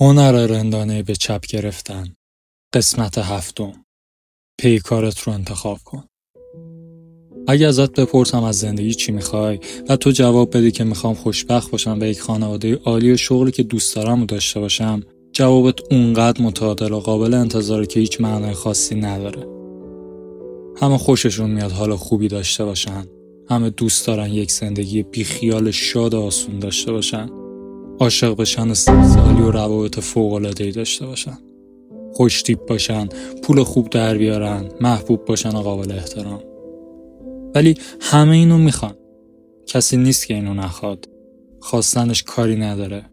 هنر رندانه به چپ گرفتن. قسمت هفتم. پیکارت رو انتخاب کن. اگه ازت بپرسم از زندگی چی می‌خوای و تو جواب بدی که می‌خوام خوشبخت باشم و یک خانواده عالی و شغلی که دوست دارم و داشته باشم جوابت اونقدر متعادل و قابل انتظاره که هیچ معنای خاصی نداره. همه خوششون میاد حال خوبی داشته باشن. همه دوست دارن یک زندگی بیخیال شاد و آسون داشته باشن. عاشق بشن استقزالی و روابط فوق‌العاده‌ای داشته باشن. خوشتیب باشن پول خوب در بیارن محبوب باشن و قابل احترام. ولی همه اینو می‌خوان. کسی نیست که اینو نخواد. خواستنش کاری نداره.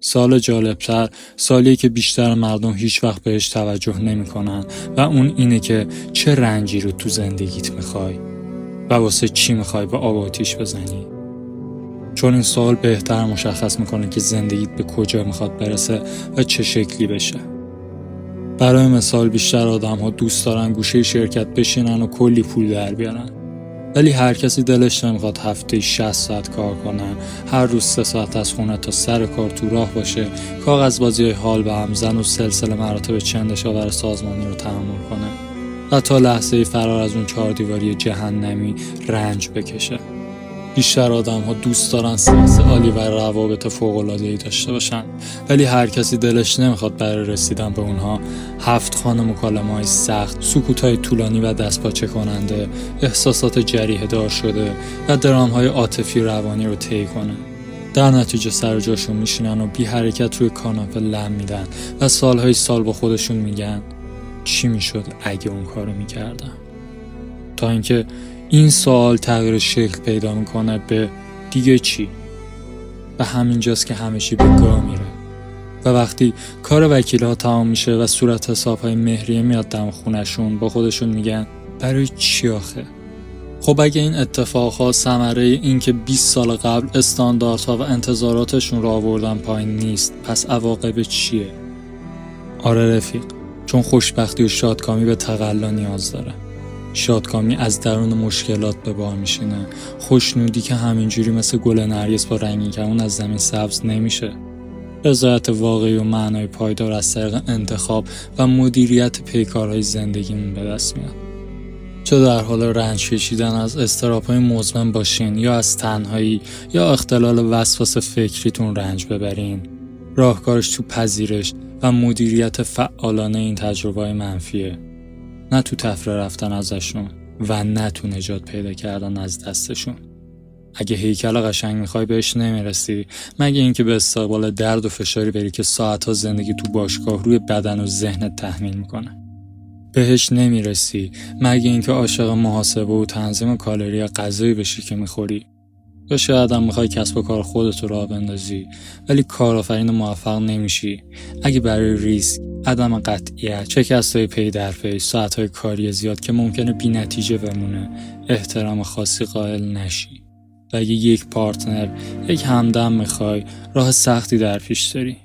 سال جالبتر سالی که بیشتر مردم هیچ وقت بهش توجه نمی‌کنن و اون اینه که چه رنجی رو تو زندگیت می‌خوای و واسه چی می‌خوای به آب آتیش بزنی. چون این سوال بهتر مشخص می‌کنه که زندگیت به کجا می‌خواد برسه و چه شکلی بشه. برای مثال بیشتر آدم ها دوست دارن گوشه شرکت بشینن و کلی پول در بیارن. ولی هر کسی دلش نمی‌خواد هفته 60 ساعت کار کنه. هر روز سه ساعت از خونه تا سر کار تو راه باشه. کاغذ بازی های حال به همزن و سلسله مراتب چندشاور سازمانی رو تحمل کنه. و تا لحظه فرار از اون چهار دیواری جهنمی رنج بکشه. بیشتر آدم ها دوست دارن سکس عالی و روابط فوق العاده داشته باشن. ولی هر کسی دلش نمی‌خواد برای رسیدن به اونها هفت خانه مکالمه های سخت سکوت های طولانی و دستپاچه کننده احساسات جریه دار شده و درام های عاطفی روانی رو طی کنه. در نتیجه سر جاشون میشینن و بی حرکت روی کاناپه لم میدن و سالهای سال با خودشون میگن چی می‌شد اگه اون کارو می‌کردم تا اینکه این سوال تغییر شکل پیدا می‌کنه به دیگه چی؟ و همینجاست که همشی به گاه میره. و وقتی کار وکیل ها تمام میشه و صورت حساب های مهریه میاد دم خونشون با خودشون میگن برای چی آخه؟ خب اگه این اتفاقها ثمره این که 20 سال قبل استانداردها و انتظاراتشون رو آوردن پایین نیست پس عواقب چیه؟ آره رفیق چون خوشبختی و شادکامی به تقلا نیاز داره. شادکامی از درون مشکلات به بار میشینه. خوشنودی که همینجوری مثل گل نرگس با رنگین کمون از زمین سبز نمیشه. رضایت واقعی و معنای پایدار از طریق انتخاب و مدیریت پیکارهای زندگیمون به دست میاد. چه در حال رنج کشیدن از استراپای مزمن باشین یا از تنهایی یا اختلال وسواس فکریتون رنج ببرین. راهکارش تو پذیرش و مدیریت فعالانه این تجربه منفیه. نه تو تفره رفتن ازشون و نه تو نجات پیدا کردن از دستشون. اگه هیکل قشنگ می‌خوای بهش نمی‌رسی مگه اینکه به استقبال درد و فشاری بری که ساعتها زندگی تو باشگاه روی بدن و ذهنت تحمیل می‌کنه. بهش نمی‌رسی مگه اینکه عاشق محاسبه و تنظیم کالری غذایی بشی که می‌خوری. یا شاید هم می‌خوای کسب و کار خودت رو راه بندازی ولی کارآفرین موفق نمیشی. اگه برای ریسک عدم قطعیت شکستهای پی در پی ساعتهای کاری زیاد که ممکنه بی نتیجه بمونه. احترام خاصی قائل نشی. و اگه یک partner یک همدم می‌خوای راه سختی در پیش داری.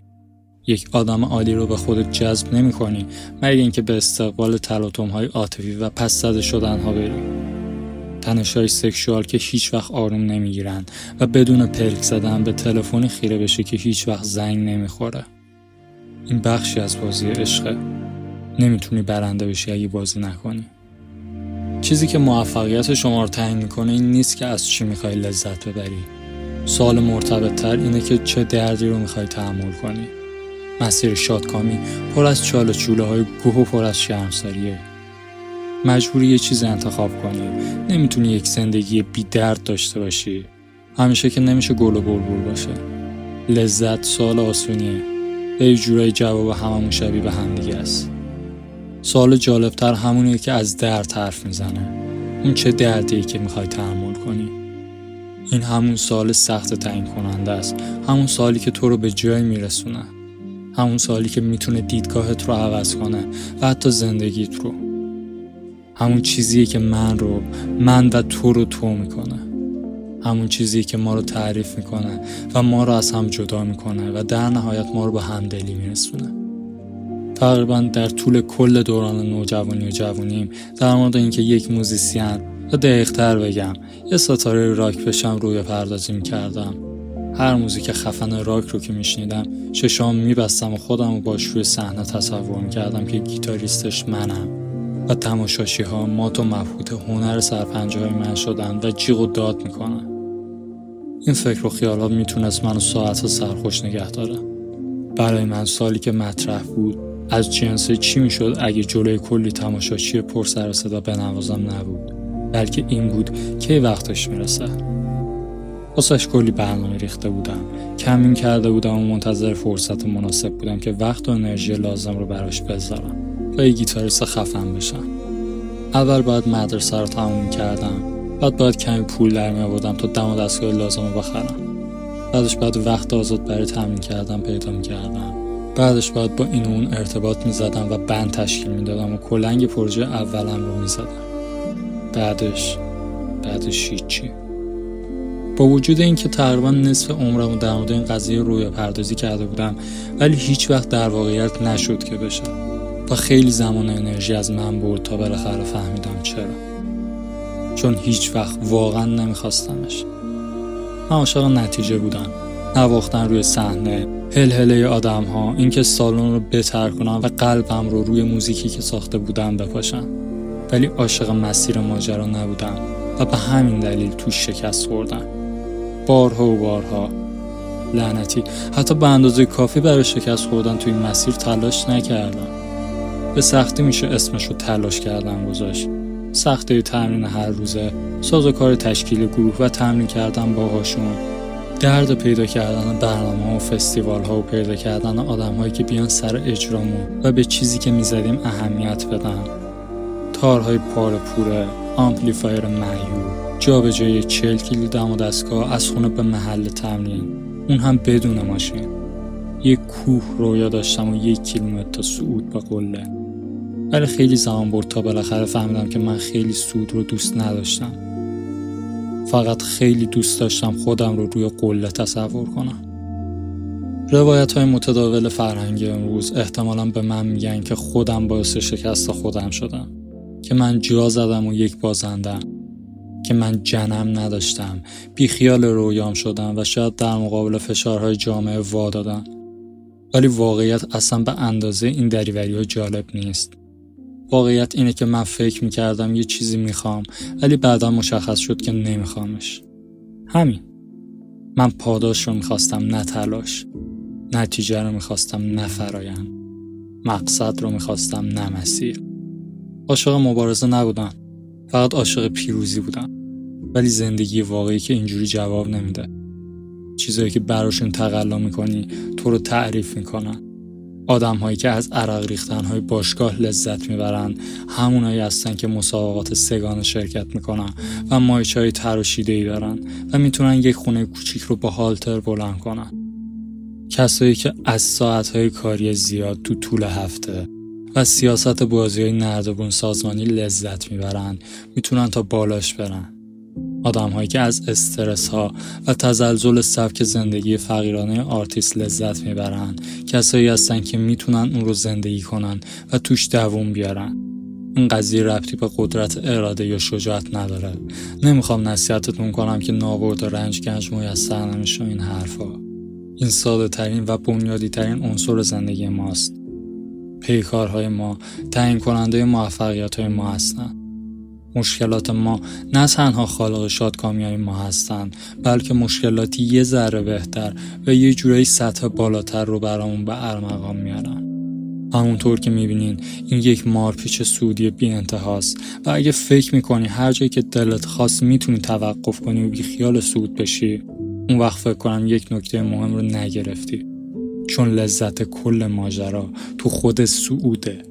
یک آدم عالی رو به خودت جذب نمی کنی مگر اینکه به استقبال تلاطم های عاطفی و پس زده شدن ها بری. تنش های سکشوال که هیچ وقت آروم نمی‌گیرن و بدون پلک زدن به تلفنی خیره بشه که هیچ وقت زنگ نمی‌خوره. این بخشی از بازی عشقه نمی‌تونی برنده بشی اگه بازی نکنی. چیزی که موفقیت شما رو تعیین می‌کنه این نیست که از چی می‌خوای لذت ببری. سوال مرتبط تر اینه که چه دردی رو می‌خوای تحمل کنی. مسیر شادکامی پر از چال و چوله های گوه و پر از شرمساریه. مجبوری یه چیز انتخاب کنی. نمی‌تونی یک زندگی بی درد داشته باشی. همیشه که نمیشه گل و بلبل باشه. لذت سوال آسونیه. یه جورای جواب هممون شبیه به همدیگه است. سوال جالبتر همونیه که از درد حرف می‌زنه. اون چه دردیه که می‌خوای تحمل کنی. این همون سوال سخت تعیین کننده است. همون سوالی که تو رو به جای میرسونه. همون سوالی که می‌تونه دیدگاهت رو عوض کنه و حتی زندگیت رو. همون چیزیه که من رو من و تو رو تو می‌کنه. همون چیزی که ما رو تعریف می‌کنه و ما رو از هم جدا می‌کنه و در نهایت ما رو به همدلی میرسونه. تقریبا در طول کل دوران نوجوانی و جوانیم در مورد اینکه یک موزیسین یا دقیقتر بگم یه ستاره راک بشم روی پردازی می‌کردم. هر موزیک خفن راک رو که میشنیدم چشام میبستم و خودم رو باش روی صحنه تصور می‌کردم که گیتاریستش منم. و تماشاشی ها مات و مبهوت هنر سرپنجه های من شدن و جیغ و داد می‌کنن. این فکر و خیالات می‌تونست منو ساعت سرخوش نگه داره برای من سالی که مطرح بود از جنس چی می‌شد اگه جلوی کلی تماشاچی پر سر صدا بنوازم نبود؟ بلکه این بود که وقتش می‌رسه. واسش کلی برنامه ریخته بودم. کمین کرده بودم و منتظر فرصت مناسب بودم که وقت و انرژی لازم رو براش بذارم. و یه گیتاریست خفن بشم. اول باید مدرسه رو تموم کردم. بعد باید کمی پول در می تا دم و دستگاه لازم رو بخرم. بعدش باید وقت آزاد برای تمرین کردم پیدا می کردم بعدش باید با این اون ارتباط می زدم و بند تشکیل می دادم و کلنگ پروژه اولم رو می زدم بعدش بعدش هیچی. با وجود اینکه تقریبا نصف عمرم در مورد این قضیه روی پردازی کرده بودم ولی هیچ وقت در واقعیت نشد که بشه. و خیلی زمان انرژی از من برد تا بالاخره فهمیدم چرا. چون هیچ وقت واقعا نمیخواستمش. من عاشق نتیجه بودم. نواختن روی صحنه هلهله آدم ها اینکه سالن رو بتر کنم و قلبم رو روی موزیکی که ساخته بودم بپاشم. ولی عاشق مسیر ماجرا نبودم و به همین دلیل توش شکست خوردم. بارها و بارها. لعنتی. حتی به اندازه کافی برای شکست خوردن توی این مسیر تلاش نکردم. به سختی میشه اسمش رو تلاش کردن گذاشت. سخته تمرین هر روزه. کار تشکیل گروه و تمرین کردن باهاشون. درد پیدا کردن برنامه و فستیوال ها و پیدا کردن آدم هایی که بیان سر اجرامون و به چیزی که می‌زدیم اهمیت بدن. تارهای پاره پوره آمپلیفایر معیوب جابجایی چل کیلو دم و دستگاه از خونه به محل تمرین. اون هم بدون ماشین. یک کوه رویا داشتم و یک کیلومتر تا صعود به قله. ولی خیلی زمان برد تا بالاخره فهمیدم که من خیلی صعود رو دوست نداشتم. فقط خیلی دوست داشتم خودم رو روی قله تصور کنم. روایت های متداول فرهنگی امروز احتمالا به من میگن که خودم باعث شکست خودم شدم. که من جا زدم و یک بازندم که من جنم نداشتم. بیخیال رویام شدم و شاید در مقابل فشارهای جامعه وا دادم. ولی واقعیت اصلا به اندازه این دریوری ها جالب نیست. واقعیت اینه که من فکر می‌کردم یه چیزی می‌خوام ولی بعدا مشخص شد که نمیخوامش. همین. من پاداش رو می‌خواستم نه تلاش. نتیجه رو می‌خواستم نه فرایند. مقصد رو می‌خواستم نه مسیر. عاشق مبارزه نبودم. فقط عاشق پیروزی بودم. ولی زندگی واقعی که اینجوری جواب نمیده. چیزایی که براشون تقلا می‌کنی تو رو تعریف می‌کنن. آدم هایی که از عرق ریختن های باشگاه لذت می‌برن همونایی هستن که مسابقات سگان شرکت می‌کنن و مایچ های تراشیده ای دارن و می‌تونن یک خونه کوچیک رو با هالتر بلند کنن. کسایی که از ساعت های کاری زیاد تو طول هفته و سیاست بازی های نردبون سازمانی لذت می‌برن می‌تونن تا بالاش برن. آدم هایی که از استرس ها و تزلزل سبک زندگی فقیرانه آرتیست لذت می‌برن کسایی هستن که می‌تونن اون رو زندگی کنن و توش دووم بیارن. این قضیه ربطی به قدرت اراده یا شجاعت نداره. نمی‌خوام نصیحتتون کنم که نابرده رنج گنج میسر نمیشه این حرفا. این ساده ترین و بنیادی ترین عنصر زندگی ماست. پیکارهای ما تعیین کننده موفقیت های ما هستند. مشکلات ما نه تنها خالق شادکامی ما هستند بلکه مشکلاتی یه ذره بهتر و یه جورایی سطح بالاتر رو برامون به ارمغان میارن. همونطور که می‌بینین این یک مارپیچ سودی بی انتهاست و اگه فکر می‌کنی هر جایی که دلت خواست می‌تونی توقف کنی و بی خیال سود بشی اون وقت فکر کنم یک نکته مهم رو نگرفتی. چون لذت کل ماجرا تو خود سعوده.